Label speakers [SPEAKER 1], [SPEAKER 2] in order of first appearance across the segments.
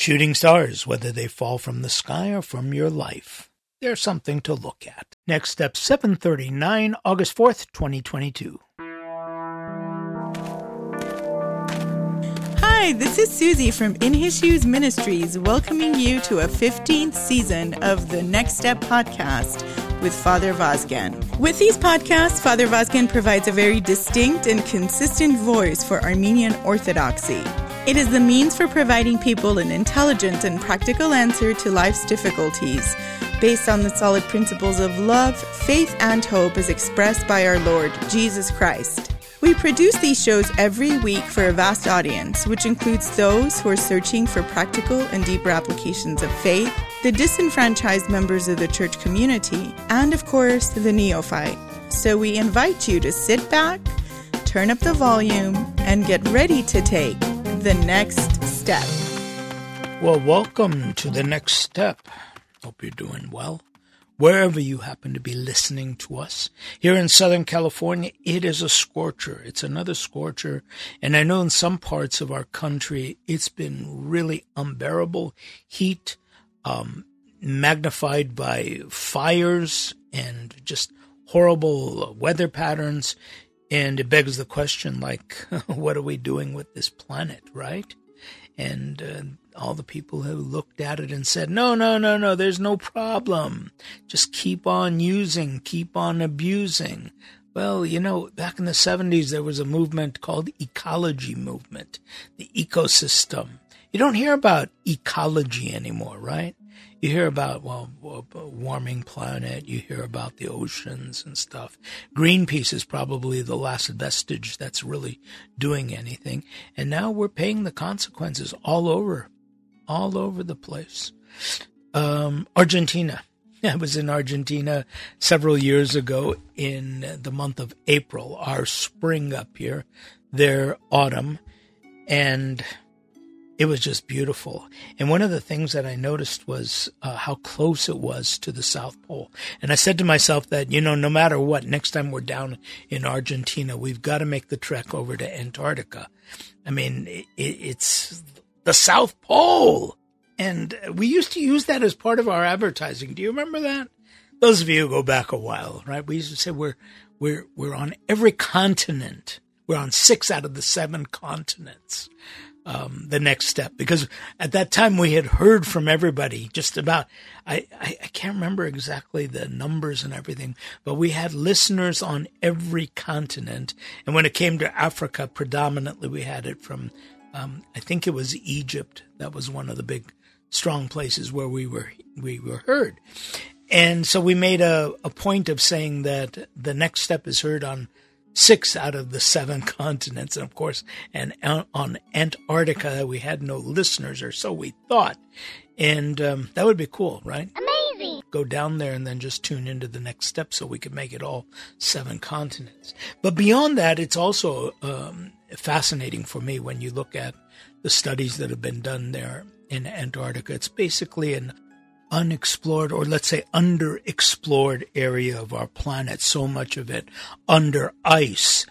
[SPEAKER 1] Shooting stars, whether they fall from the sky or from your life, they're something to look at. Next step 739, August 4th, 2022.
[SPEAKER 2] Hi, this is Suzie from In His Shoes Ministries, welcoming you to a 15th season of the Next Step podcast with Father Vazken. With these podcasts, Father Vazken provides a very distinct and consistent voice for Armenian Orthodoxy. It is the means for providing people an intelligent and practical answer to life's difficulties based on the solid principles of love, faith, and hope as expressed by our Lord Jesus Christ. We produce these shows every week for a vast audience, which includes those who are searching for practical and deeper applications of faith, the disenfranchised members of the church community, and of course, the neophyte. So we invite you to sit back, turn up the volume, and get ready to take the next step.
[SPEAKER 1] Well, welcome to the next step. Hope you're doing well wherever you happen to be listening to us. Here in Southern California, it is a scorcher. It's another scorcher. And I know in some parts of our country, it's been really unbearable heat, um, magnified by fires and just horrible weather patterns. And it begs the question, like, what are we doing with this planet, right? And uh, all the people who looked at it and said, no, no, no, no, there's no problem. Just keep on using, keep on abusing. Well, you know, back in the 70s, there was a movement called ecology movement, the ecosystem. You don't hear about ecology anymore, right? You hear about, well, warming planet. You hear about the oceans and stuff. Greenpeace is probably the last vestige that's really doing anything. And now we're paying the consequences all over all over the place. Um, Argentina. I was in Argentina several years ago in the month of April, our spring up here, their autumn, and it was just beautiful. And one of the things that I noticed was uh, how close it was to the South Pole. And I said to myself that, you know, no matter what, next time we're down in Argentina, we've got to make the trek over to Antarctica. I mean, it, it's the South Pole. And we used to use that as part of our advertising. Do you remember that? Those of you who go back a while, right? We used to say we're we're we're on every continent. We're on six out of the seven continents. Um, the next step because at that time we had heard from everybody just about I, I, I can't remember exactly the numbers and everything but we had listeners on every continent and when it came to africa predominantly we had it from um, I think it was Egypt. That was one of the big, strong places where we were we were heard. And so we made a, a point of saying that the next step is heard on six out of the seven continents. And of course, and on Antarctica, we had no listeners, or so we thought. And um, that would be cool, right?
[SPEAKER 3] Amazing.
[SPEAKER 1] Go down there and then just tune into the next step so we could make it all seven continents. But beyond that, it's also um, fascinating for me when you look at the studies that have been done there in Antarctica. It's basically an unexplored or let's say underexplored area of our planet, so much of it under ice.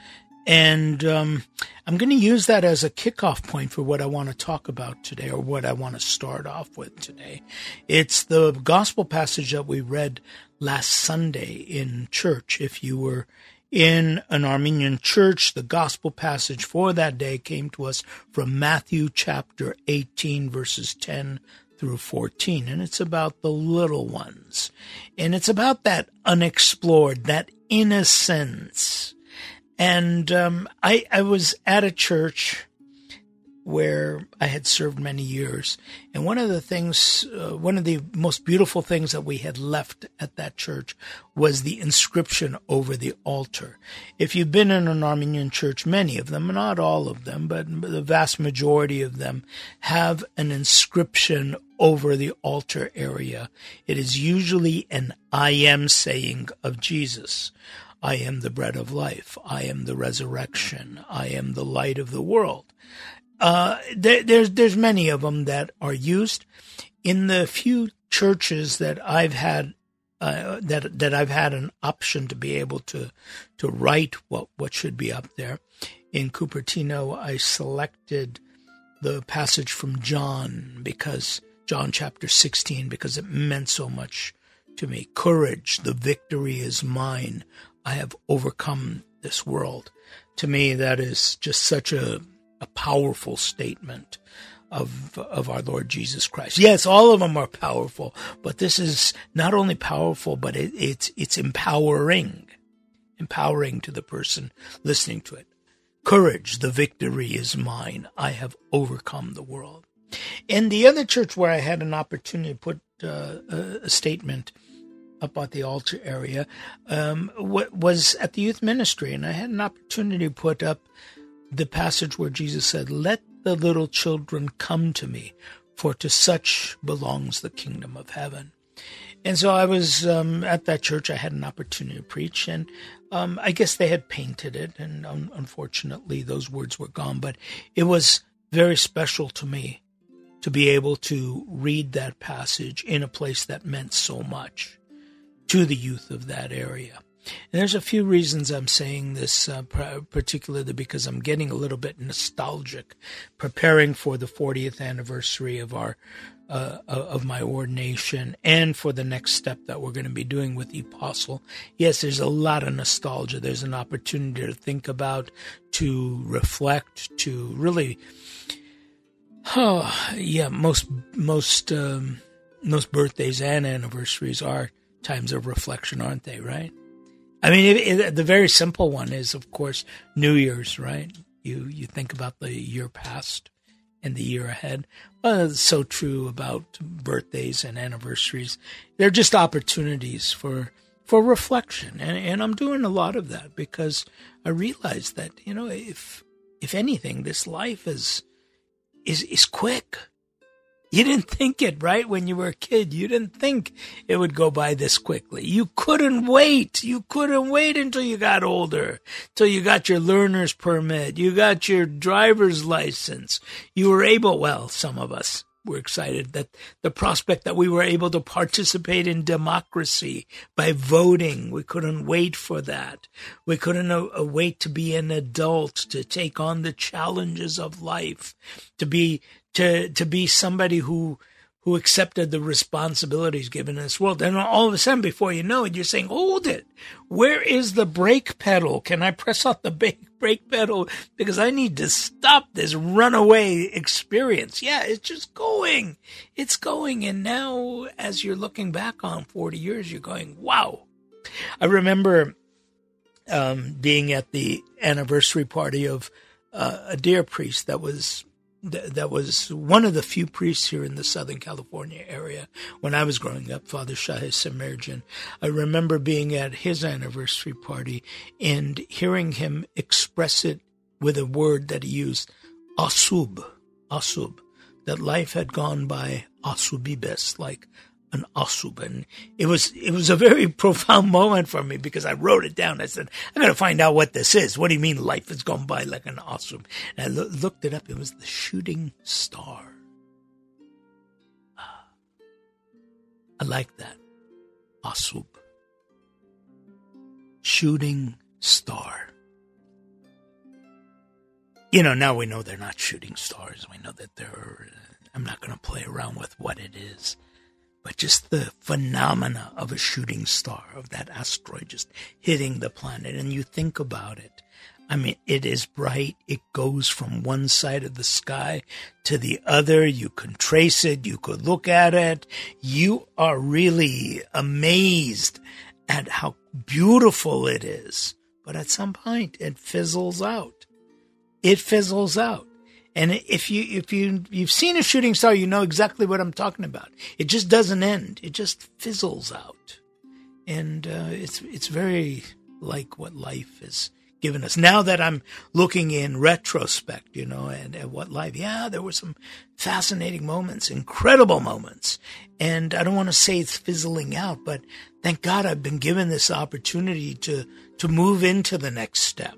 [SPEAKER 1] And um, I'm going to use that as a kickoff point for what I want to talk about today or what I want to start off with today. It's the gospel passage that we read last Sunday in church. If you were in an Armenian church. The gospel passage for that day came to us from Matthew chapter 18, verses 10 through 14. And it's about the little ones. And it's about that unexplored, that innocence. And um, I, I was at a church where I had served many years. And one of the things, uh, one of the most beautiful things that we had left at that church was the inscription over the altar. If you've been in an Armenian church, many of them, not all of them, but the vast majority of them have an inscription over the altar area. It is usually an I am saying of Jesus. I am the bread of life. I am the resurrection. I am the light of the world. Uh, there, there's there's many of them that are used in the few churches that I've had uh, that that I've had an option to be able to to write what what should be up there. In Cupertino, I selected the passage from John because John chapter 16 because it meant so much to me. Courage, the victory is mine. I have overcome this world. To me, that is just such a, a powerful statement of of our Lord Jesus Christ. Yes, all of them are powerful, but this is not only powerful, but it, it's it's empowering, empowering to the person listening to it. Courage, the victory is mine. I have overcome the world. In the other church where I had an opportunity to put uh, a statement up at the altar area um, was at the youth ministry, and I had an opportunity to put up the passage where Jesus said, "Let the little children come to me, for to such belongs the kingdom of heaven." And so I was um, at that church. I had an opportunity to preach, and um, I guess they had painted it, and unfortunately, those words were gone. But it was very special to me to be able to read that passage in a place that meant so much to the youth of that area. And there's a few reasons I'm saying this, uh, particularly because I'm getting a little bit nostalgic, preparing for the 40th anniversary of our uh, uh, of my ordination and for the next step that we're going to be doing with the Epostle. Yes, there's a lot of nostalgia. There's an opportunity to think about, to reflect, to really. Oh, yeah, most most um, most birthdays and anniversaries are times of reflection, aren't they? Right? I mean, it, it, the very simple one is, of course, New Year's. Right? You you think about the year past and the year ahead. Well, it's so true about birthdays and anniversaries. They're just opportunities for for reflection, and, and I'm doing a lot of that because I realize that you know if if anything, this life is is is quick. You didn't think it, right? When you were a kid, you didn't think it would go by this quickly. You couldn't wait. You couldn't wait until you got older, till you got your learner's permit, you got your driver's license. You were able, well, some of us were excited that the prospect that we were able to participate in democracy by voting. We couldn't wait for that. We couldn't uh, wait to be an adult, to take on the challenges of life, to be to to be somebody who who accepted the responsibilities given in this world. And all of a sudden, before you know it, you're saying, hold it. Where is the brake pedal? Can I press out the brake pedal? Because I need to stop this runaway experience. Yeah, it's just going. It's going. And now, as you're looking back on 40 years, you're going, wow. I remember um, being at the anniversary party of uh, a dear priest that was that was one of the few priests here in the Southern California area when I was growing up, Father Shahis Semerjian. I remember being at his anniversary party and hearing him express it with a word that he used, asub, asub, that life had gone by asubibes, like an asub. And it was, it was a very profound moment for me because I wrote it down. I said, I got to find out what this is. What do you mean life has gone by like an asub? And I lo- looked it up. It was the shooting star. Ah. I like that. Asub. Shooting star. You know, now we know they're not shooting stars. We know that they're, I'm not going to play around with what it is but just the phenomena of a shooting star, of that asteroid just hitting the planet. And you think about it. I mean, it is bright. It goes from one side of the sky to the other. You can trace it. You could look at it. You are really amazed at how beautiful it is. But at some point, it fizzles out. It fizzles out. And if you if you you've seen a shooting star, you know exactly what I'm talking about. It just doesn't end; it just fizzles out, and uh, it's it's very like what life has given us. Now that I'm looking in retrospect, you know, and at what life, yeah, there were some fascinating moments, incredible moments, and I don't want to say it's fizzling out, but thank God I've been given this opportunity to to move into the next step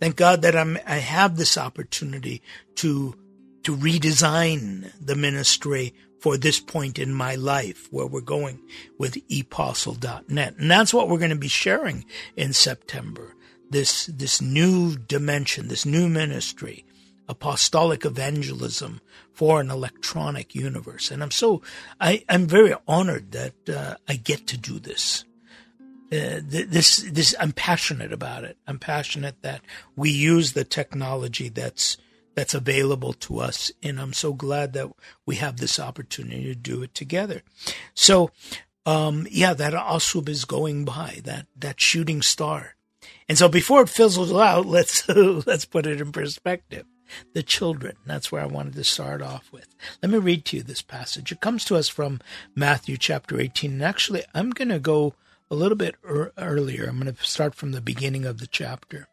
[SPEAKER 1] Thank God that I'm, I have this opportunity to, to redesign the ministry for this point in my life where we're going with epostle.net. And that's what we're going to be sharing in September. This, this new dimension, this new ministry apostolic evangelism for an electronic universe. And I'm so, I, I'm very honored that uh, I get to do this. Uh, this, this, I'm passionate about it. I'm passionate that we use the technology that's, that's available to us. And I'm so glad that we have this opportunity to do it together. So, um, yeah, that Asub is going by, that, that shooting star. And so before it fizzles out, let's, let's put it in perspective the children. That's where I wanted to start off with. Let me read to you this passage. It comes to us from Matthew chapter 18. And actually, I'm going to go a little bit er- earlier. I'm going to start from the beginning of the chapter.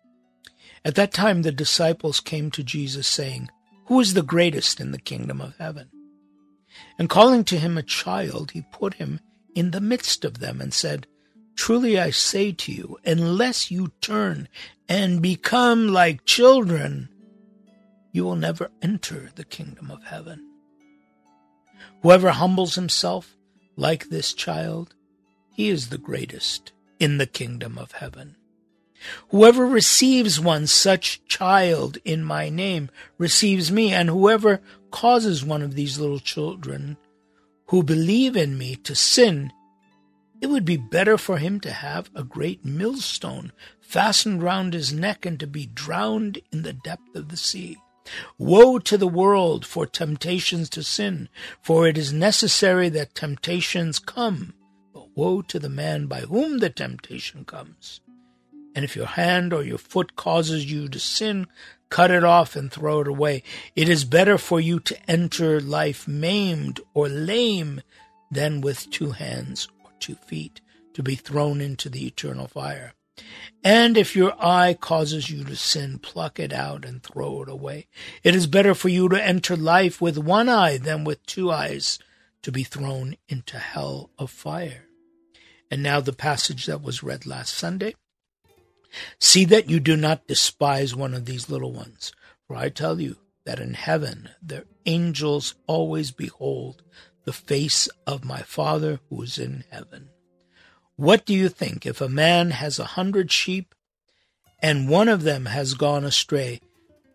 [SPEAKER 1] At that time, the disciples came to Jesus, saying, Who is the greatest in the kingdom of heaven? And calling to him a child, he put him in the midst of them and said, Truly I say to you, unless you turn and become like children, you will never enter the kingdom of heaven. Whoever humbles himself like this child, he is the greatest in the kingdom of heaven. Whoever receives one such child in my name receives me, and whoever causes one of these little children who believe in me to sin, it would be better for him to have a great millstone fastened round his neck and to be drowned in the depth of the sea. Woe to the world for temptations to sin, for it is necessary that temptations come, woe to the man by whom the temptation comes. And if your hand or your foot causes you to sin, cut it off and throw it away. It is better for you to enter life maimed or lame than with two hands or two feet to be thrown into the eternal fire. And if your eye causes you to sin, pluck it out and throw it away. It is better for you to enter life with one eye than with two eyes to be thrown into hell of fire. And now the passage that was read last Sunday. See that you do not despise one of these little ones, for I tell you that in heaven their angels always behold the face of my Father who is in heaven. What do you think if a man has a hundred sheep and one of them has gone astray?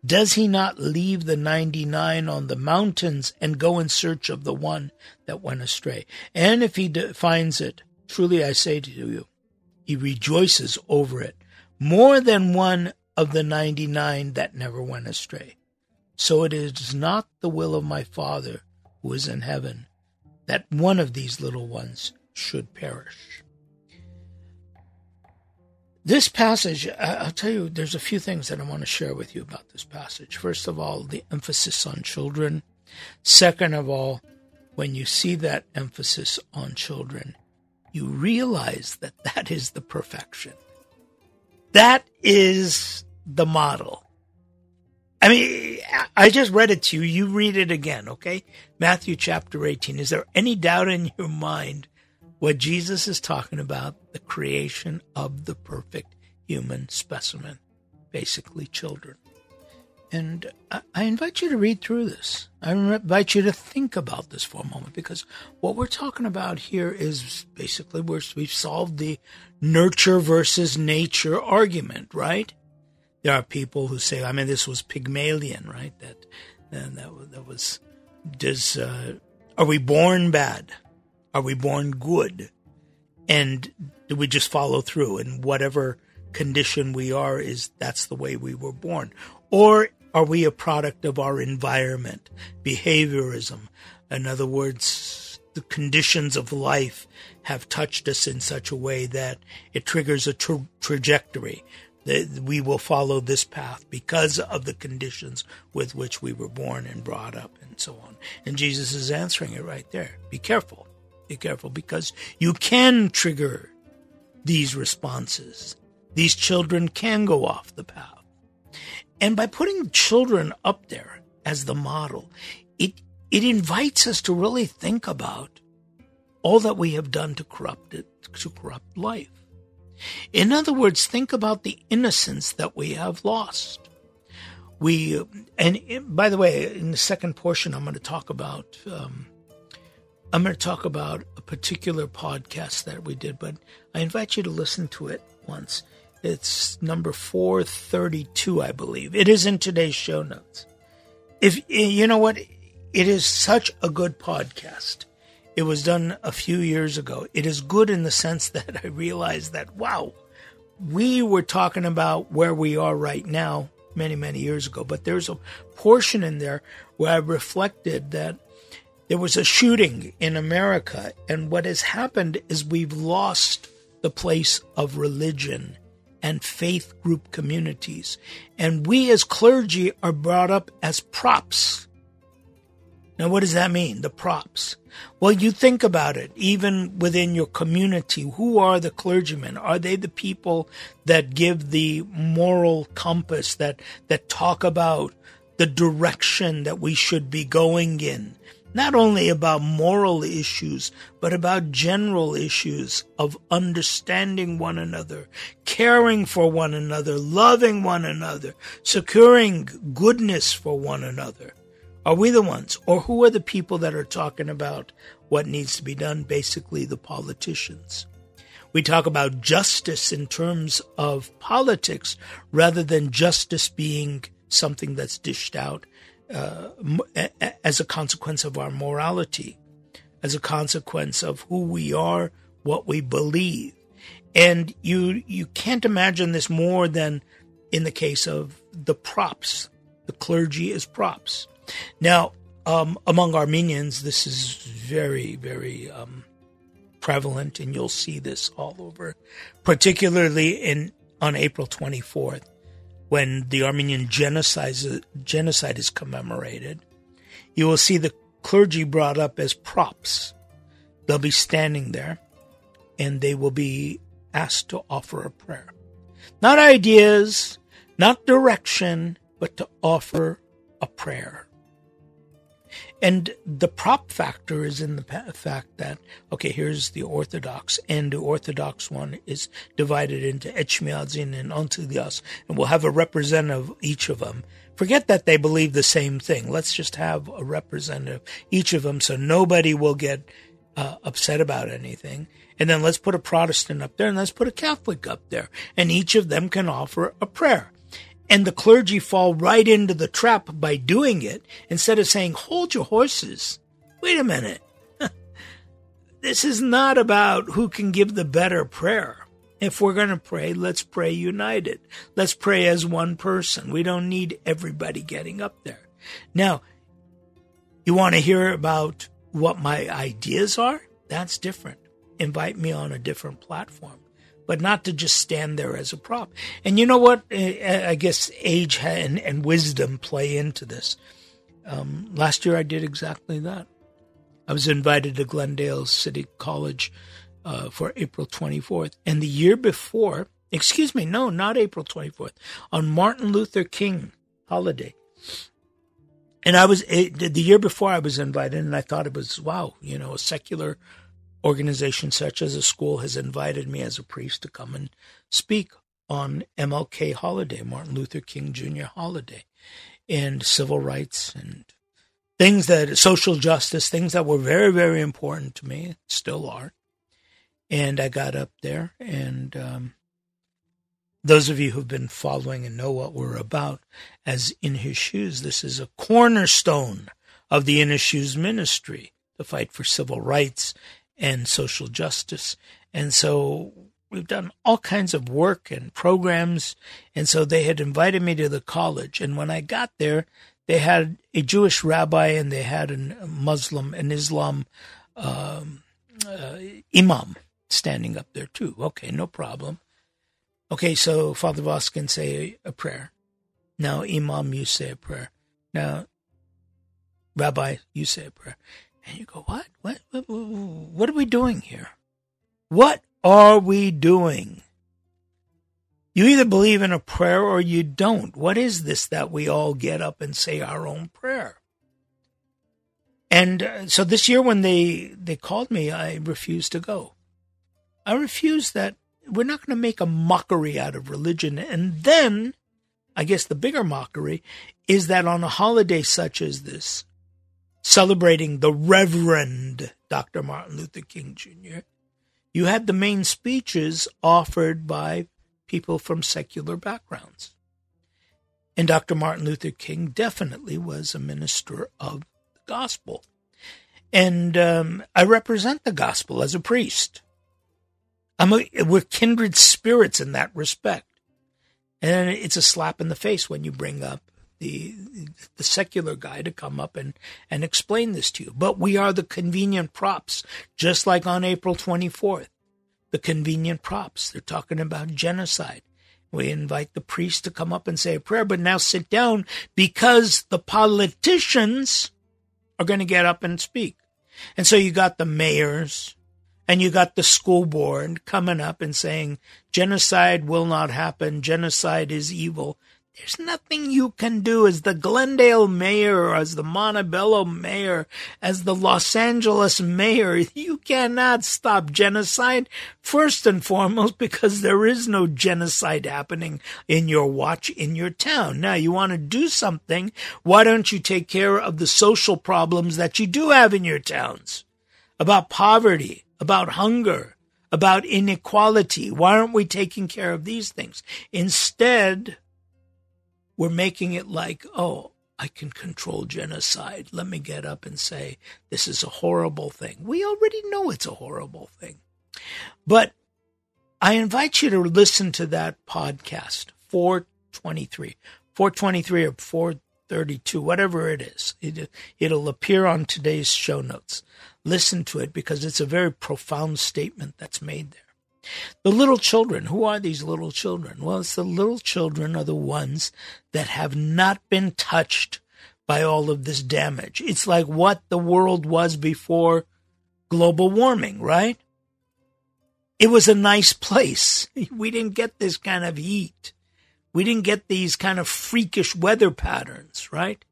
[SPEAKER 1] Does he not leave the ninety nine on the mountains and go in search of the one that went astray? And if he finds it, truly I say to you, he rejoices over it more than one of the ninety nine that never went astray. So it is not the will of my Father who is in heaven that one of these little ones should perish. This passage, I'll tell you, there's a few things that I want to share with you about this passage. First of all, the emphasis on children. Second of all, when you see that emphasis on children, you realize that that is the perfection. That is the model. I mean, I just read it to you. You read it again, okay? Matthew chapter 18. Is there any doubt in your mind what Jesus is talking about, the creation of the perfect human specimen, basically children. And I invite you to read through this. I invite you to think about this for a moment because what we're talking about here is basically we we've solved the nurture versus nature argument, right? There are people who say, I mean, this was Pygmalion, right? That and that, that was, does, uh, are we born bad? Are we born good? And do we just follow through and whatever condition we are is that's the way we were born? Or are we a product of our environment, behaviorism? In other words, the conditions of life have touched us in such a way that it triggers a tra- trajectory that we will follow this path because of the conditions with which we were born and brought up and so on. And Jesus is answering it right there. Be careful. Be careful because you can trigger these responses. These children can go off the path. And by putting children up there as the model, it, it invites us to really think about all that we have done to corrupt it, to corrupt life. In other words, think about the innocence that we have lost. We, and by the way, in the second portion, I'm going to talk about um, I'm going to talk about a particular podcast that we did, but I invite you to listen to it once. It's number 432, I believe. It is in today's show notes. if you know what, it is such a good podcast. It was done a few years ago. It is good in the sense that I realized that, wow, we were talking about where we are right now many, many years ago, but there's a portion in there where I reflected that there was a shooting in America, and what has happened is we've lost the place of religion and faith group communities. And we as clergy are brought up as props. Now, what does that mean? The props. Well, you think about it, even within your community, who are the clergymen? Are they the people that give the moral compass, that, that talk about the direction that we should be going in? Not only about moral issues, but about general issues of understanding one another, caring for one another, loving one another, securing goodness for one another. Are we the ones? Or who are the people that are talking about what needs to be done? Basically, the politicians. We talk about justice in terms of politics rather than justice being something that's dished out uh, as a consequence of our morality, as a consequence of who we are, what we believe. And you you can't imagine this more than in the case of the props. The clergy is props. Now, um, among Armenians, this is very, very um, prevalent, and you'll see this all over, particularly in on April 24th when the Armenian genocide, genocide is commemorated, you will see the clergy brought up as props. They'll be standing there and they will be asked to offer a prayer. Not ideas, not direction, but to offer a prayer. And the prop factor is in the fact that, okay, here's the Orthodox, and the Orthodox one is divided into Echmiadzin and Antelias, and we'll have a representative each of them. Forget that they believe the same thing. Let's just have a representative each of them so nobody will get uh, upset about anything. And then let's put a Protestant up there and let's put a Catholic up there. And each of them can offer a prayer. And the clergy fall right into the trap by doing it instead of saying, hold your horses. Wait a minute. this is not about who can give the better prayer. If we're going to pray, let's pray united. Let's pray as one person. We don't need everybody getting up there. Now, you want to hear about what my ideas are? That's different. Invite me on a different platform but not to just stand there as a prop. And you know what? I guess age and, and wisdom play into this. Um, last year I did exactly that. I was invited to Glendale City College uh, for April 24th. And the year before, excuse me, no, not April 24th, on Martin Luther King holiday. And I was, it, the year before I was invited, and I thought it was, wow, you know, a secular organization such as a school has invited me as a priest to come and speak on MLK holiday, Martin Luther King Jr. holiday, and civil rights and things that social justice, things that were very, very important to me, still are. And I got up there, and um, those of you who've been following and know what we're about, as in his shoes, this is a cornerstone of the In His Shoes ministry, the fight for civil rights and social justice. And so we've done all kinds of work and programs. And so they had invited me to the college. And when I got there, they had a Jewish rabbi and they had a Muslim, an Islam um, uh, imam standing up there too. Okay, no problem. Okay, so Father Voss can say a prayer. Now, Imam, you say a prayer. Now, Rabbi, you say a prayer. And you go, what? What? What, what are we doing here? What are we doing? You either believe in a prayer or you don't. What is this that we all get up and say our own prayer? And uh, so this year when they, they called me, I refused to go. I refused that we're not going to make a mockery out of religion. And then, I guess the bigger mockery is that on a holiday such as this, celebrating the Reverend Dr. Martin Luther King Jr., you had the main speeches offered by people from secular backgrounds. And Dr. Martin Luther King definitely was a minister of the gospel. And um, I represent the gospel as a priest. I'm a, we're kindred spirits in that respect. And it's a slap in the face when you bring up the the secular guy to come up and, and explain this to you. But we are the convenient props, just like on April 24th. The convenient props. They're talking about genocide. We invite the priest to come up and say a prayer, but now sit down because the politicians are going to get up and speak. And so you got the mayors and you got the school board coming up and saying genocide will not happen, genocide is evil. There's nothing you can do as the Glendale mayor, as the Montebello mayor, as the Los Angeles mayor. You cannot stop genocide, first and foremost, because there is no genocide happening in your watch in your town. Now, you want to do something. Why don't you take care of the social problems that you do have in your towns? About poverty, about hunger, about inequality. Why aren't we taking care of these things? Instead, we're making it like, oh, I can control genocide. Let me get up and say, this is a horrible thing. We already know it's a horrible thing. But I invite you to listen to that podcast, 423, 423 or 432, whatever it is. It, it'll appear on today's show notes. Listen to it because it's a very profound statement that's made there. The little children, who are these little children? Well, it's the little children are the ones that have not been touched by all of this damage. It's like what the world was before global warming, right? It was a nice place. We didn't get this kind of heat. We didn't get these kind of freakish weather patterns, right?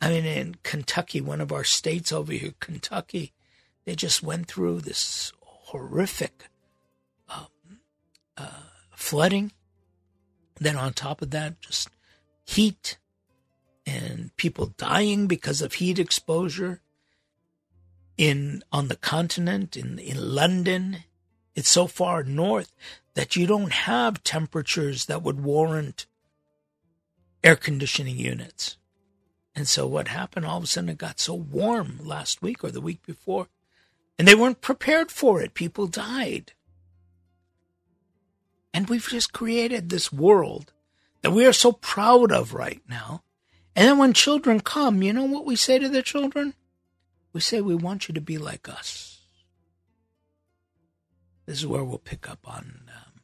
[SPEAKER 1] I mean, in Kentucky, one of our states over here, Kentucky, they just went through this horrific uh, flooding. Then on top of that, just heat and people dying because of heat exposure. In on the continent, in in London, it's so far north that you don't have temperatures that would warrant air conditioning units. And so what happened? All of a sudden it got so warm last week or the week before, and they weren't prepared for it. People died. And we've just created this world that we are so proud of right now. And then when children come, you know what we say to the children? We say, We want you to be like us. This is where we'll pick up on um,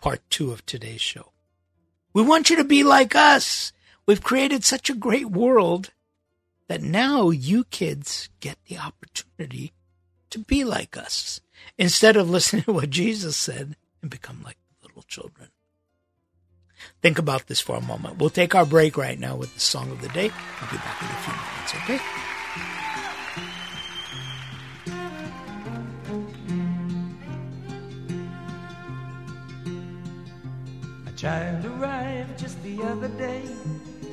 [SPEAKER 1] part two of today's show. We want you to be like us. We've created such a great world that now you kids get the opportunity to be like us instead of listening to what Jesus said and become like little children. Think about this for a moment. We'll take our break right now with the song of the day. I'll be back in a few minutes, okay?
[SPEAKER 3] A child arrived just the other day.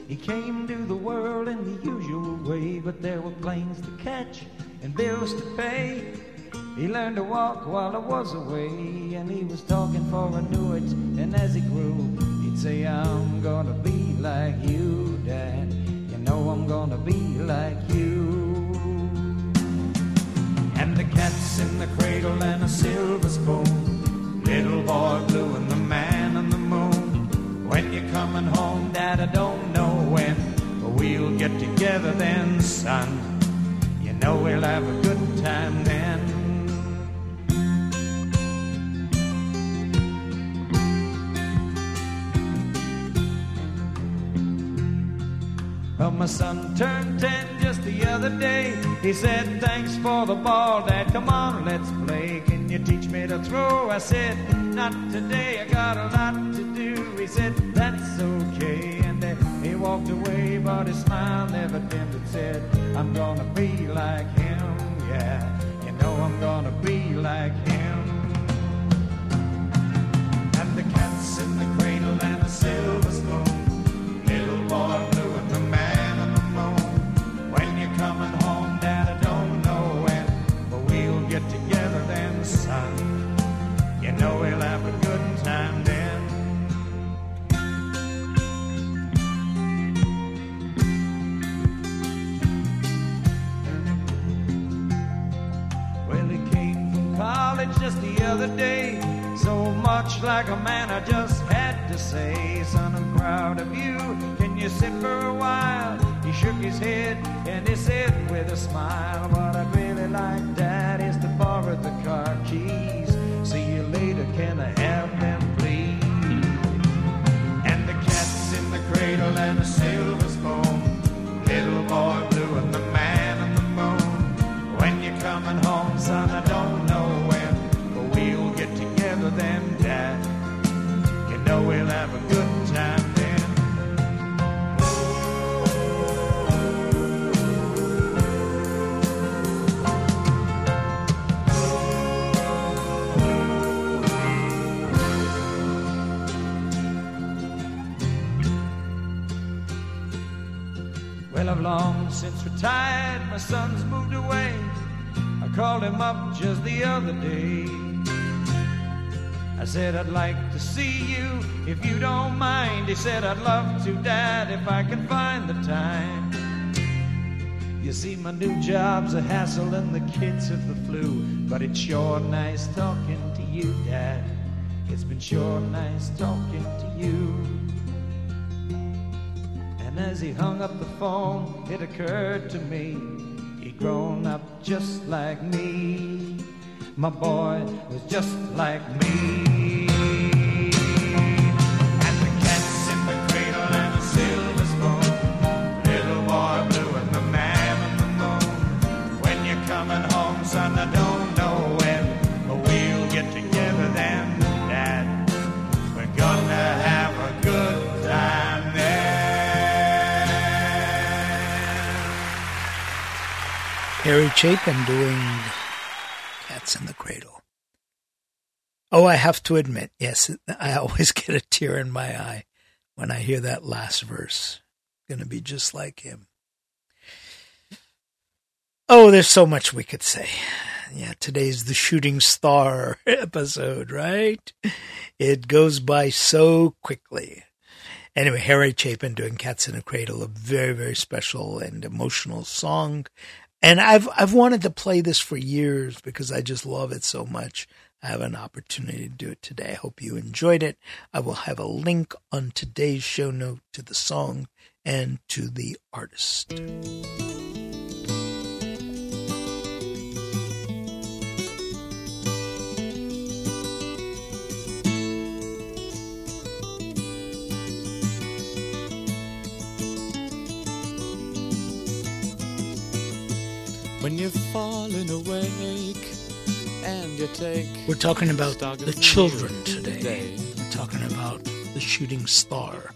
[SPEAKER 3] He came to the world in the usual way, but there were planes to catch and bills to pay. He learned to walk while I was away, and he was talking for I knew it. And as he grew, he'd say, I'm gonna be like you, Dad. You know I'm gonna be like you. And the cat's in the cradle and a silver spoon. Little boy blue and the man on the moon. When you're coming home, Dad, I don't know when. But we'll get together then, son. Know we'll have a good time then. Well, my son turned ten just the other day. He said, Thanks for the ball, Dad. Come on, let's play. Can you teach me to throw? I said, Not today. I got a lot to do. He said, That's okay. Walked away, but his smile never dimmed and said, I'm gonna be like him. Yeah, you know I'm gonna be like him. And the cat's in the cradle and a silver spoon. Other day. So much like a man, I just had to say, Son, I'm proud of you. Can you sit for a while? He shook his head and he said with a smile, What I'd really like, Dad, is to borrow the car keys. See you later, can I have them, please? And the cat's in the cradle and a silver spoon. Little boy Well, I've long since retired. My son's moved away. I called him up just the other day. I said, I'd like to see you if you don't mind. He said, I'd love to, Dad, if I can find the time. You see, my new job's a hassle and the kids have the flu. But it's sure nice talking to you, Dad. It's been sure nice talking to you. And as he hung up the phone, it occurred to me he'd grown up just like me. My boy was just like me.
[SPEAKER 1] Harry Chapin doing Cats in the Cradle. Oh, I have to admit, yes, I always get a tear in my eye when I hear that last verse. Gonna be just like him. Oh, there's so much we could say. Yeah, today's the shooting star episode, right? It goes by so quickly. Anyway, Harry Chapin doing Cats in a Cradle, a very, very special and emotional song. And I've I've wanted to play this for years because I just love it so much. I have an opportunity to do it today. I hope you enjoyed it. I will have a link on today's show note to the song and to the artist.
[SPEAKER 4] When you've fallen awake and you take
[SPEAKER 1] We're talking about the children today. We're talking about the shooting star,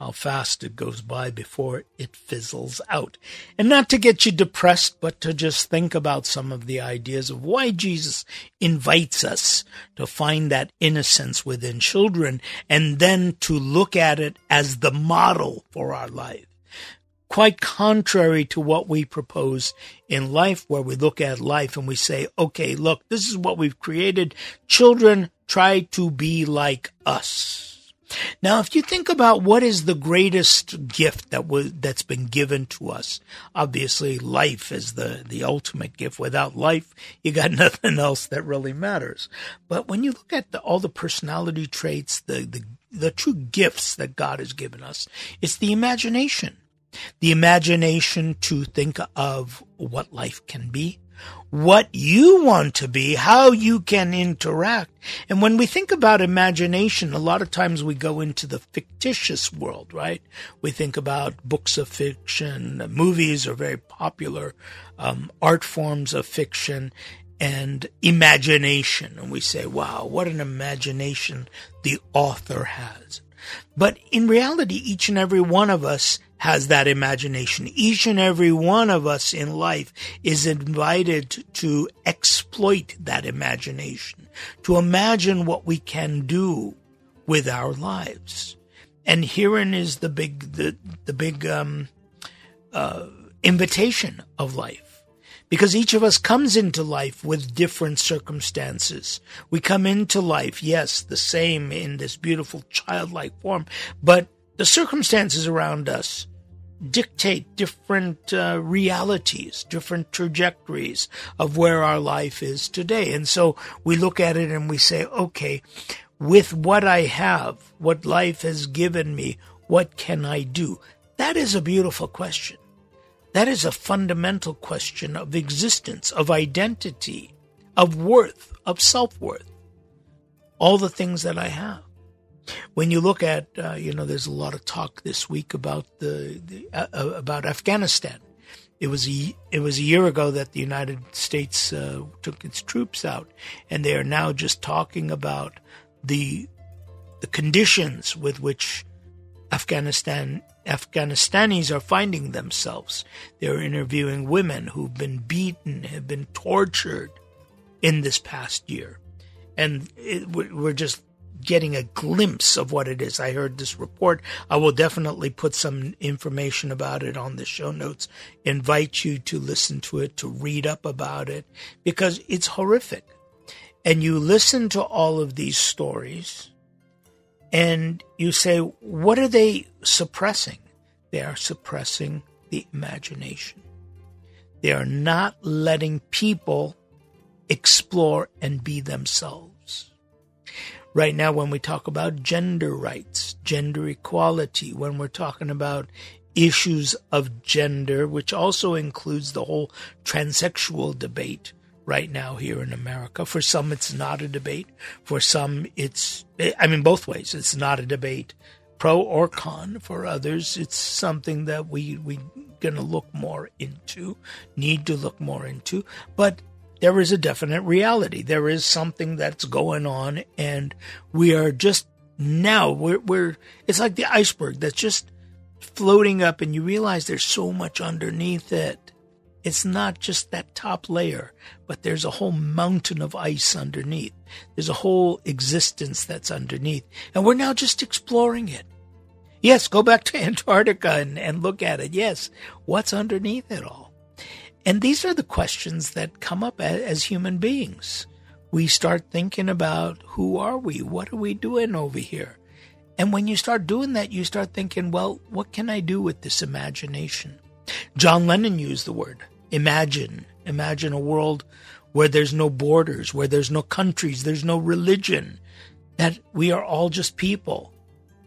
[SPEAKER 1] how fast it goes by before it fizzles out. And not to get you depressed, but to just think about some of the ideas of why Jesus invites us to find that innocence within children and then to look at it as the model for our life quite contrary to what we propose in life, where we look at life and we say, okay, look, this is what we've created. Children try to be like us. Now, if you think about what is the greatest gift that was, that's been given to us, obviously life is the, the ultimate gift. Without life, you got nothing else that really matters. But when you look at the, all the personality traits, the, the, the true gifts that God has given us, it's the imagination the imagination to think of what life can be, what you want to be, how you can interact. And when we think about imagination, a lot of times we go into the fictitious world, right? We think about books of fiction, movies are very popular, um, art forms of fiction, and imagination. And we say, wow, what an imagination the author has. But in reality, each and every one of us has that imagination. Each and every one of us in life is invited to exploit that imagination, to imagine what we can do with our lives. And herein is the big, the, the big, um, uh, invitation of life. Because each of us comes into life with different circumstances. We come into life, yes, the same in this beautiful childlike form, but the circumstances around us dictate different uh, realities, different trajectories of where our life is today. And so we look at it and we say, okay, with what I have, what life has given me, what can I do? That is a beautiful question. That is a fundamental question of existence, of identity, of worth, of self worth. All the things that I have. When you look at, uh, you know, there's a lot of talk this week about the, the uh, uh about Afghanistan. It was a it was a year ago that the United States uh, took its troops out, and they are now just talking about the the conditions with which Afghanistan Afghanistanis are finding themselves. They're interviewing women who've been beaten, have been tortured in this past year, and it, we're just getting a glimpse of what it is. I heard this report. I will definitely put some information about it on the show notes. Invite you to listen to it, to read up about it, because it's horrific. And you listen to all of these stories and you say, what are they suppressing? They are suppressing the imagination. They are not letting people explore and be themselves. Right now, when we talk about gender rights, gender equality, when we're talking about issues of gender, which also includes the whole transsexual debate, right now here in America. For some, it's not a debate. For some, it's, I mean, both ways. It's not a debate, pro or con. For others, it's something that we, we going to look more into, need to look more into. But there is a definite reality. There is something that's going on, and we are just now, we're, we're, it's like the iceberg that's just floating up, and you realize there's so much underneath it it's not just that top layer, but there's a whole mountain of ice underneath. There's a whole existence that's underneath. And we're now just exploring it. Yes, go back to Antarctica and, and look at it. Yes, what's underneath it all? And these are the questions that come up as, human beings. We start thinking about who are we? What are we doing over here? And when you start doing that, you start thinking, well, what can I do with this imagination? John Lennon used the word Imagine, imagine a world where there's no borders, where there's no countries, there's no religion, that we are all just people.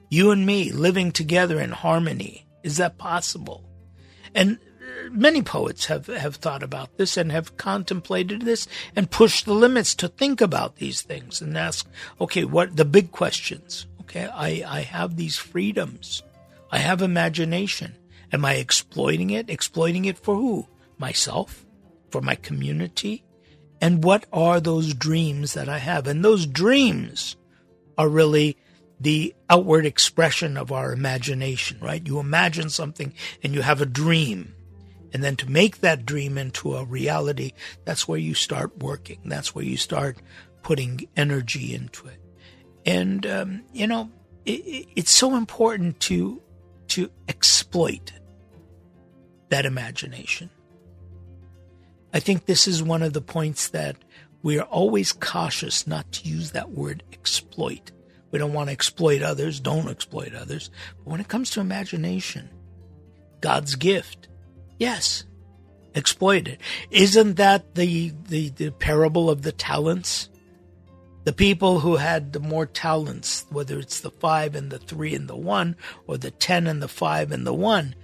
[SPEAKER 1] You and me living together in harmony. Is that possible? And many poets have, have thought about this and have contemplated this and pushed the limits to think about these things and ask, okay, what the big questions? Okay, I, I have these freedoms. I have imagination. Am I exploiting it? Exploiting it for who? myself, for my community, and what are those dreams that I have? And those dreams are really the outward expression of our imagination, right? You imagine something and you have a dream. And then to make that dream into a reality, that's where you start working. That's where you start putting energy into it. And, um, you know, it, it's so important to, to exploit that imagination. I think this is one of the points that we are always cautious not to use that word exploit. We don't want to exploit others, don't exploit others. But when it comes to imagination, God's gift, yes, exploit it. Isn't that the, the, the parable of the talents? The people who had the more talents, whether it's the five and the three and the one, or the ten and the five and the one,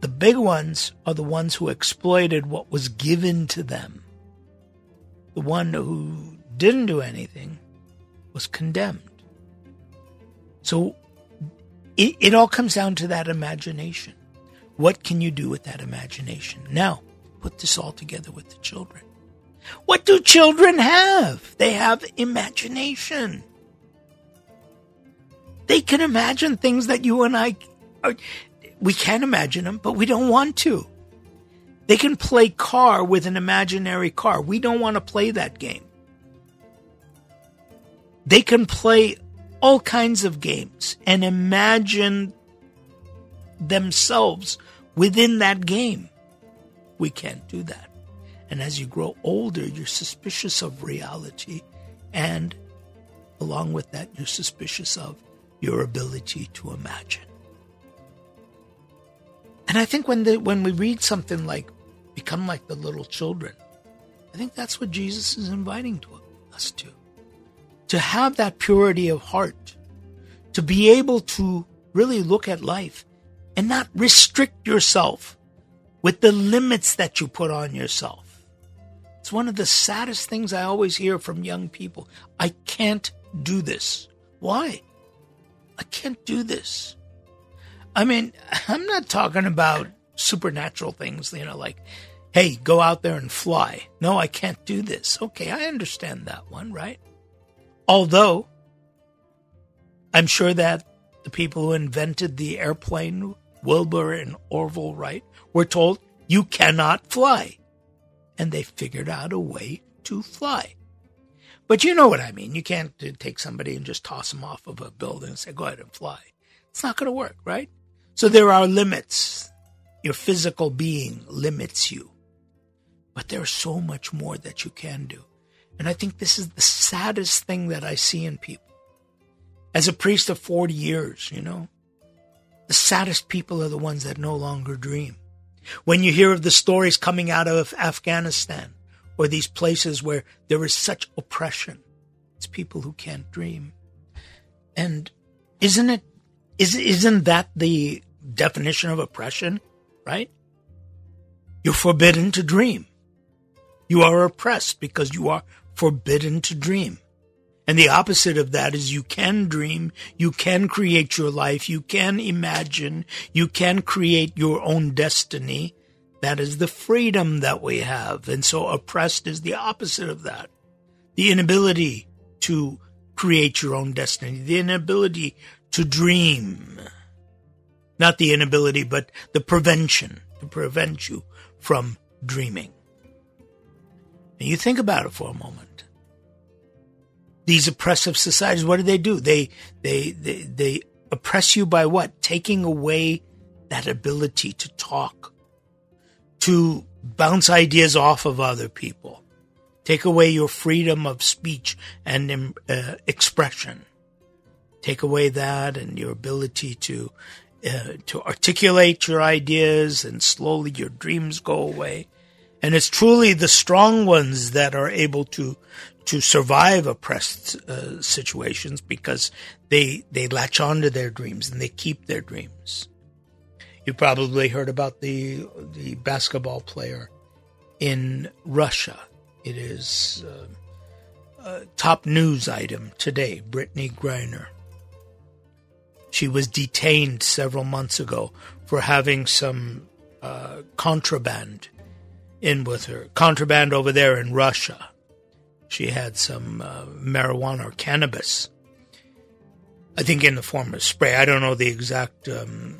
[SPEAKER 1] the big ones are the ones who exploited what was given to them. The one who didn't do anything was condemned. So it, it all comes down to that imagination. What can you do with that imagination? Now, put this all together with the children. What do children have? They have imagination. They can imagine things that you and I are, we can't imagine them, but we don't want to. They can play car with an imaginary car. We don't want to play that game. They can play all kinds of games and imagine themselves within that game. We can't do that. And as you grow older, you're suspicious of reality. And along with that, you're suspicious of your ability to imagine. And I think when the, when we read something like become like the little children, I think that's what Jesus is inviting to us to. To have that purity of heart, to be able to really look at life and not restrict yourself with the limits that you put on yourself. It's one of the saddest things I always hear from young people. I can't do this. Why? I can't do this. I mean, I'm not talking about supernatural things, you know, like, hey, go out there and fly. No, I can't do this. Okay, I understand that one, right? Although, I'm sure that the people who invented the airplane, Wilbur and Orville Wright, were told, you cannot fly. And they figured out a way to fly. But you know what I mean. You can't uh, take somebody and just toss them off of a building and say, go ahead and fly. It's not going to work, right? So there are limits. Your physical being limits you. But there's so much more that you can do. And I think this is the saddest thing that I see in people. As a priest of 40 years, you know, the saddest people are the ones that no longer dream. When you hear of the stories coming out of Afghanistan or these places where there is such oppression, it's people who can't dream. And isn't it, is, isn't that the definition of oppression, right? You're forbidden to dream. You are oppressed because you are forbidden to dream. And the opposite of that is you can dream, you can create your life, you can imagine, you can create your own destiny. That is the freedom that we have. And so oppressed is the opposite of that. The inability to create your own destiny, the inability to dream. Not the inability, but the prevention to prevent you from dreaming. And you think about it for a moment. These oppressive societies, what do they do? They, they, they, they oppress you by what? Taking away that ability to talk, to bounce ideas off of other people, take away your freedom of speech and um, uh, expression, take away that and your ability to uh, to articulate your ideas, and slowly your dreams go away. And it's truly the strong ones that are able to to survive oppressed uh, situations because they they latch onto their dreams and they keep their dreams. You probably heard about the the basketball player in Russia. It is uh, top news item today. Brittney Griner. She was detained several months ago for having some uh, contraband in with her. Contraband over there in Russia. She had some uh, marijuana or cannabis. I think in the form of spray. I don't know the exact um,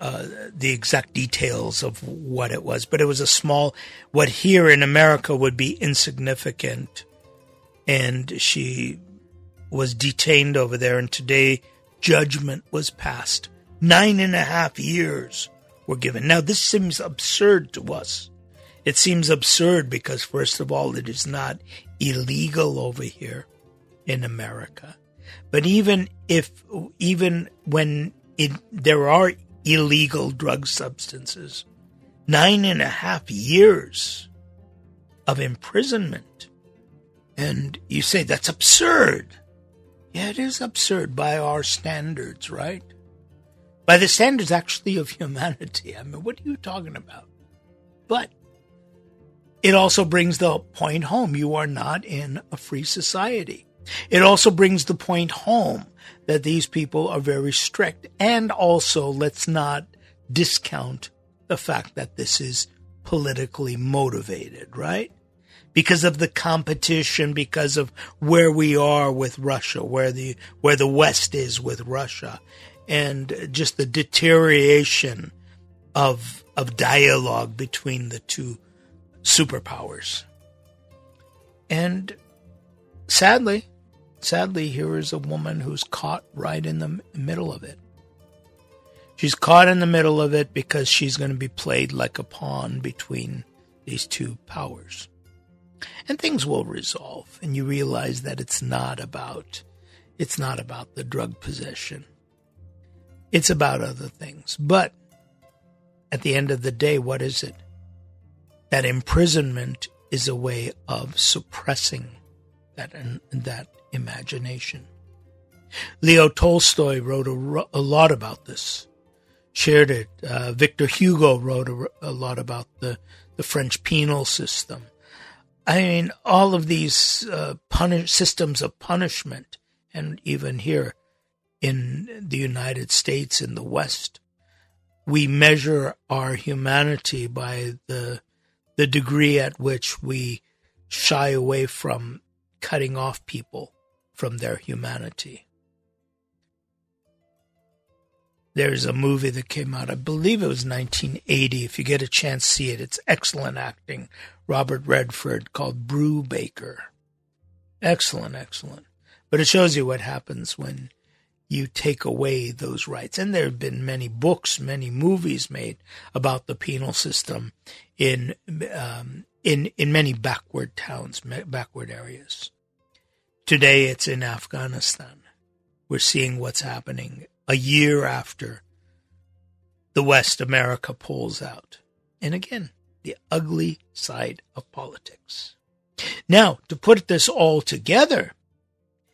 [SPEAKER 1] uh, the exact details of what it was, but it was a small, what here in America would be insignificant, and she was detained over there. And today, judgment was passed. Nine and a half years were given. Now, this seems absurd to us it seems absurd because, first of all, it is not illegal over here in America. But even if, even when it, there are illegal drug substances, nine and a half years of imprisonment. And you say that's absurd. Yeah, it is absurd by our standards, right? By the standards actually of humanity. I mean, what are you talking about? But it also brings the point home. You are not in a free society. It also brings the point home that these people are very strict. And also, let's not discount the fact that this is politically motivated, right? Because of the competition, because of where we are with Russia, where the, where the West is with Russia, and just the deterioration of, of dialogue between the two superpowers. And sadly, sadly, here is a woman who's caught right in the middle of it. She's caught in the middle of it because she's going to be played like a pawn between these two powers. And things will resolve, and you realize that it's not about it's not about the drug possession. It's about other things. But at the end of the day, what is it? That imprisonment is a way of suppressing that, that imagination. Leo Tolstoy wrote a, a lot about this, shared it. Uh, Victor Hugo wrote a, a lot about the, the French penal system. I mean, all of these uh, punish, systems of punishment, and even here in the United States, in the West, we measure our humanity by the the degree at which we shy away from cutting off people from their humanity. There's a movie that came out, I believe it was 1980. If you get a chance, see it. It's excellent acting. Robert Redford called Brubaker. Excellent, excellent. But it shows you what happens when you take away those rights. And there have been many books, many movies made about the penal system in um, in in many backward towns, backward areas. Today, it's in Afghanistan. We're seeing what's happening a year after the West America pulls out. And again, the ugly side of politics. Now, to put this all together,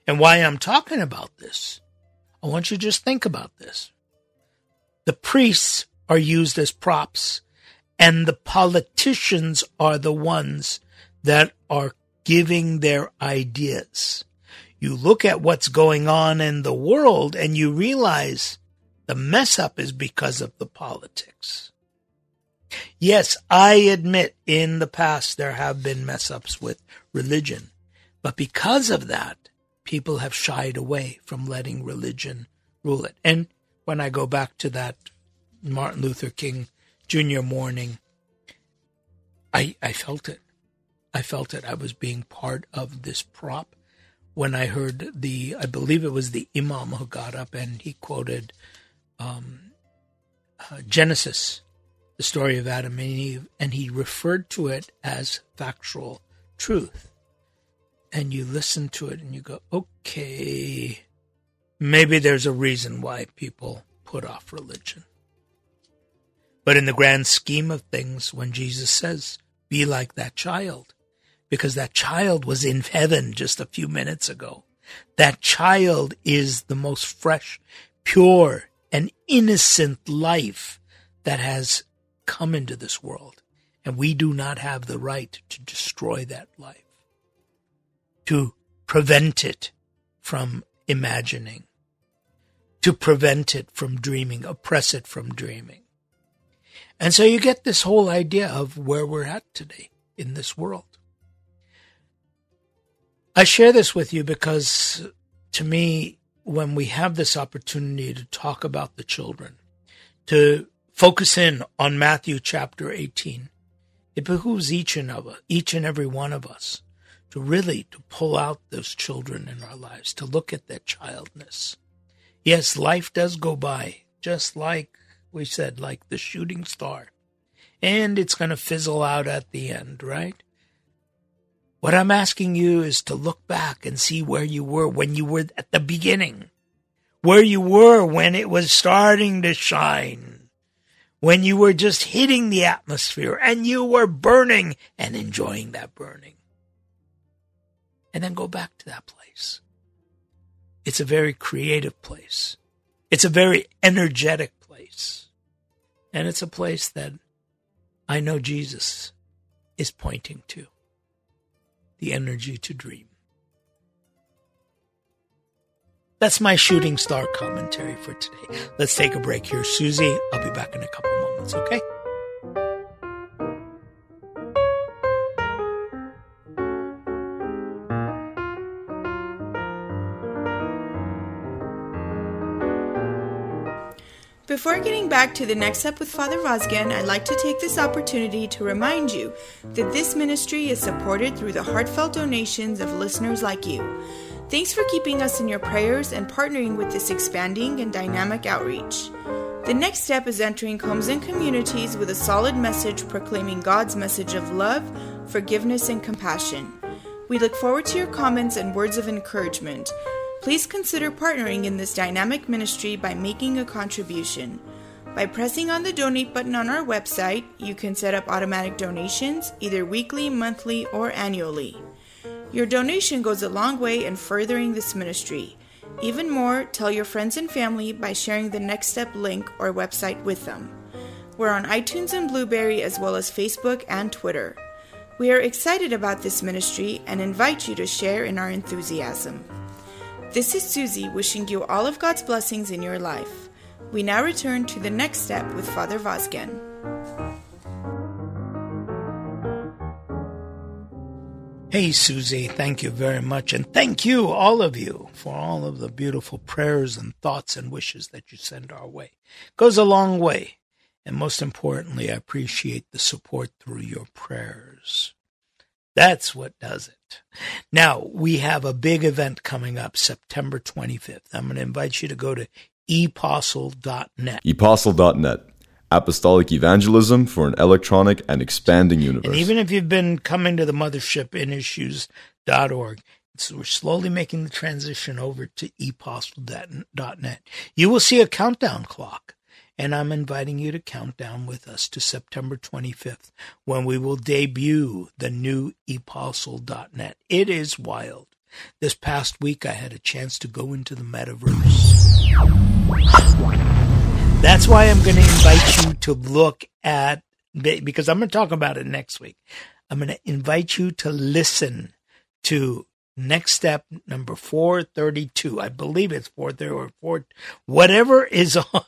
[SPEAKER 1] and why I'm talking about this, I want you to just think about this. The priests are used as props, and the politicians are the ones that are giving their ideas you look at what's going on in the world and you realize the mess up is because of the politics. Yes, I admit in the past there have been mess ups with religion, but because of that, people have shied away from letting religion rule it. And when I go back to that Martin Luther King Jr. morning, I, I felt it. I felt it. I was being part of this prop when I heard the, I believe it was the Imam who got up and he quoted um, uh, Genesis, the story of Adam and Eve, and he referred to it as factual truth. And you listen to it and you go, okay, maybe there's a reason why people put off religion. But in the grand scheme of things, when Jesus says, be like that child, because that child was in heaven just a few minutes ago. That child is the most fresh, pure, and innocent life that has come into this world. And we do not have the right to destroy that life, to prevent it from imagining, to prevent it from dreaming, oppress it from dreaming. And so you get this whole idea of where we're at today in this world. I share this with you because to me, when we have this opportunity to talk about the children, to focus in on Matthew chapter 18, it behooves each and of each and every one of us to really to pull out those children in our lives, to look at that childness. Yes, life does go by, just like we said, like the shooting star. And it's going to fizzle out at the end, right? What I'm asking you is to look back and see where you were when you were at the beginning, where you were when it was starting to shine, when you were just hitting the atmosphere and you were burning and enjoying that burning. And then go back to that place. It's a very creative place. It's a very energetic place. And it's a place that I know Jesus is pointing to the energy to dream. That's my shooting star commentary for today. Let's take a break here, Suzie. I'll be back in a couple moments, okay?
[SPEAKER 2] Before getting back to the next step with Father Vazken, I'd like to take this opportunity to remind you that this ministry is supported through the heartfelt donations of listeners like you. Thanks for keeping us in your prayers and partnering with this expanding and dynamic outreach. The next step is entering homes and communities with a solid message proclaiming God's message of love, forgiveness, and compassion. We look forward to your comments and words of encouragement. Please consider partnering in this dynamic ministry by making a contribution. By pressing on the donate button on our website, you can set up automatic donations either weekly, monthly, or annually. Your donation goes a long way in furthering this ministry. Even more, tell your friends and family by sharing the Next Step link or website with them. We're on iTunes and Blubrry as well as Facebook and Twitter. We are excited about this ministry and invite you to share in our enthusiasm. This is Suzie wishing you all of God's blessings in your life. We now return to the next step with Father Vazken.
[SPEAKER 1] Hey, Suzie, thank you very much. And thank you, all of you, for all of the beautiful prayers and thoughts and wishes that you send our way. It goes a long way. And most importantly, I appreciate the support through your prayers. That's what does it. Now, we have a big event coming up September 25th. I'm going to invite you to go to epostle.net.
[SPEAKER 5] Epostle.net. Apostolic Evangelism for an Electronic and Expanding Universe.
[SPEAKER 1] And even if you've been coming to the mothership InHisShoes.org, so we're slowly making the transition over to epostle.net. You will see a countdown clock and I'm inviting you to count down with us to September 25th when we will debut the new epostle.net. It is wild. This past week, I had a chance to go into the metaverse. That's why I'm going to invite you to look at, because I'm going to talk about it next week. I'm going to invite you to listen to next step number 432. I believe it's 430 or 4, whatever is on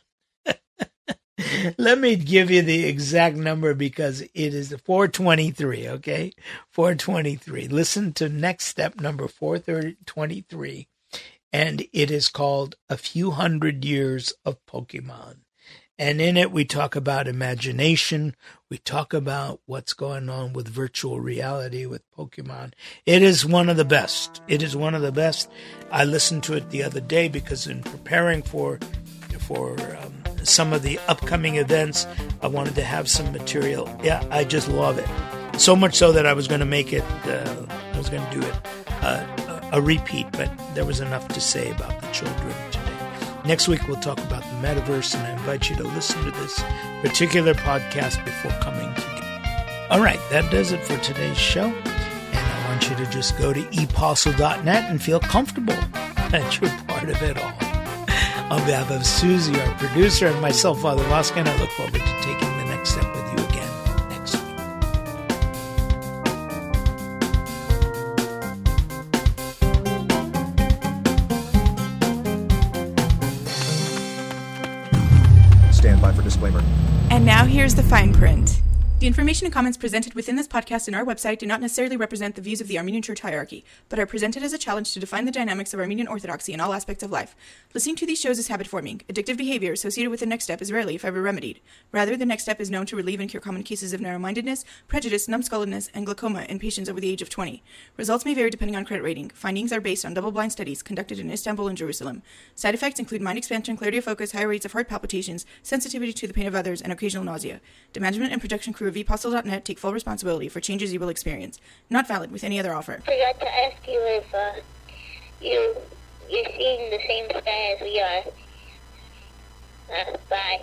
[SPEAKER 1] Let me give you the exact number because it is 423, okay? 423. Listen to next step number 423, and it is called A Few Hundred Years of Pokemon. And in it, we talk about imagination. We talk about what's going on with virtual reality with Pokemon. It is one of the best. It is one of the best. I listened to it the other day because in preparing for for um, some of the upcoming events. I wanted to have some material. Yeah, I just love it. So much so that I was going to make it, uh, I was going to do it uh, a repeat, but there was enough to say about the children today. Next week, we'll talk about the metaverse, and I invite you to listen to this particular podcast before coming together. All right, that does it for today's show. And I want you to just go to epostle.net and feel comfortable that you're part of it all. On behalf of Suzie, our producer, and myself, Father Vazken, I look forward to taking the next step
[SPEAKER 2] information and comments presented within this podcast and our website do not necessarily represent the views of the Armenian Church hierarchy, but are presented as a challenge to define the dynamics of Armenian Orthodoxy in all aspects of life. Listening to these shows is habit forming. Addictive behavior associated with the next step is rarely, if ever, remedied. Rather, the next step is known to relieve and cure common cases of narrow mindedness, prejudice, numbskulledness, and glaucoma in patients over the age of 20. Results may vary depending on credit rating. Findings are based on double blind studies conducted in Istanbul and Jerusalem. Side effects include mind expansion, clarity of focus, higher rates of heart palpitations, sensitivity to the pain of others, and occasional nausea. The management and production crew of take full responsibility for changes you will experience. Not valid with any other offer.
[SPEAKER 6] Forgot to ask you if uh, you you're seeing the same sky as we are. Uh, bye.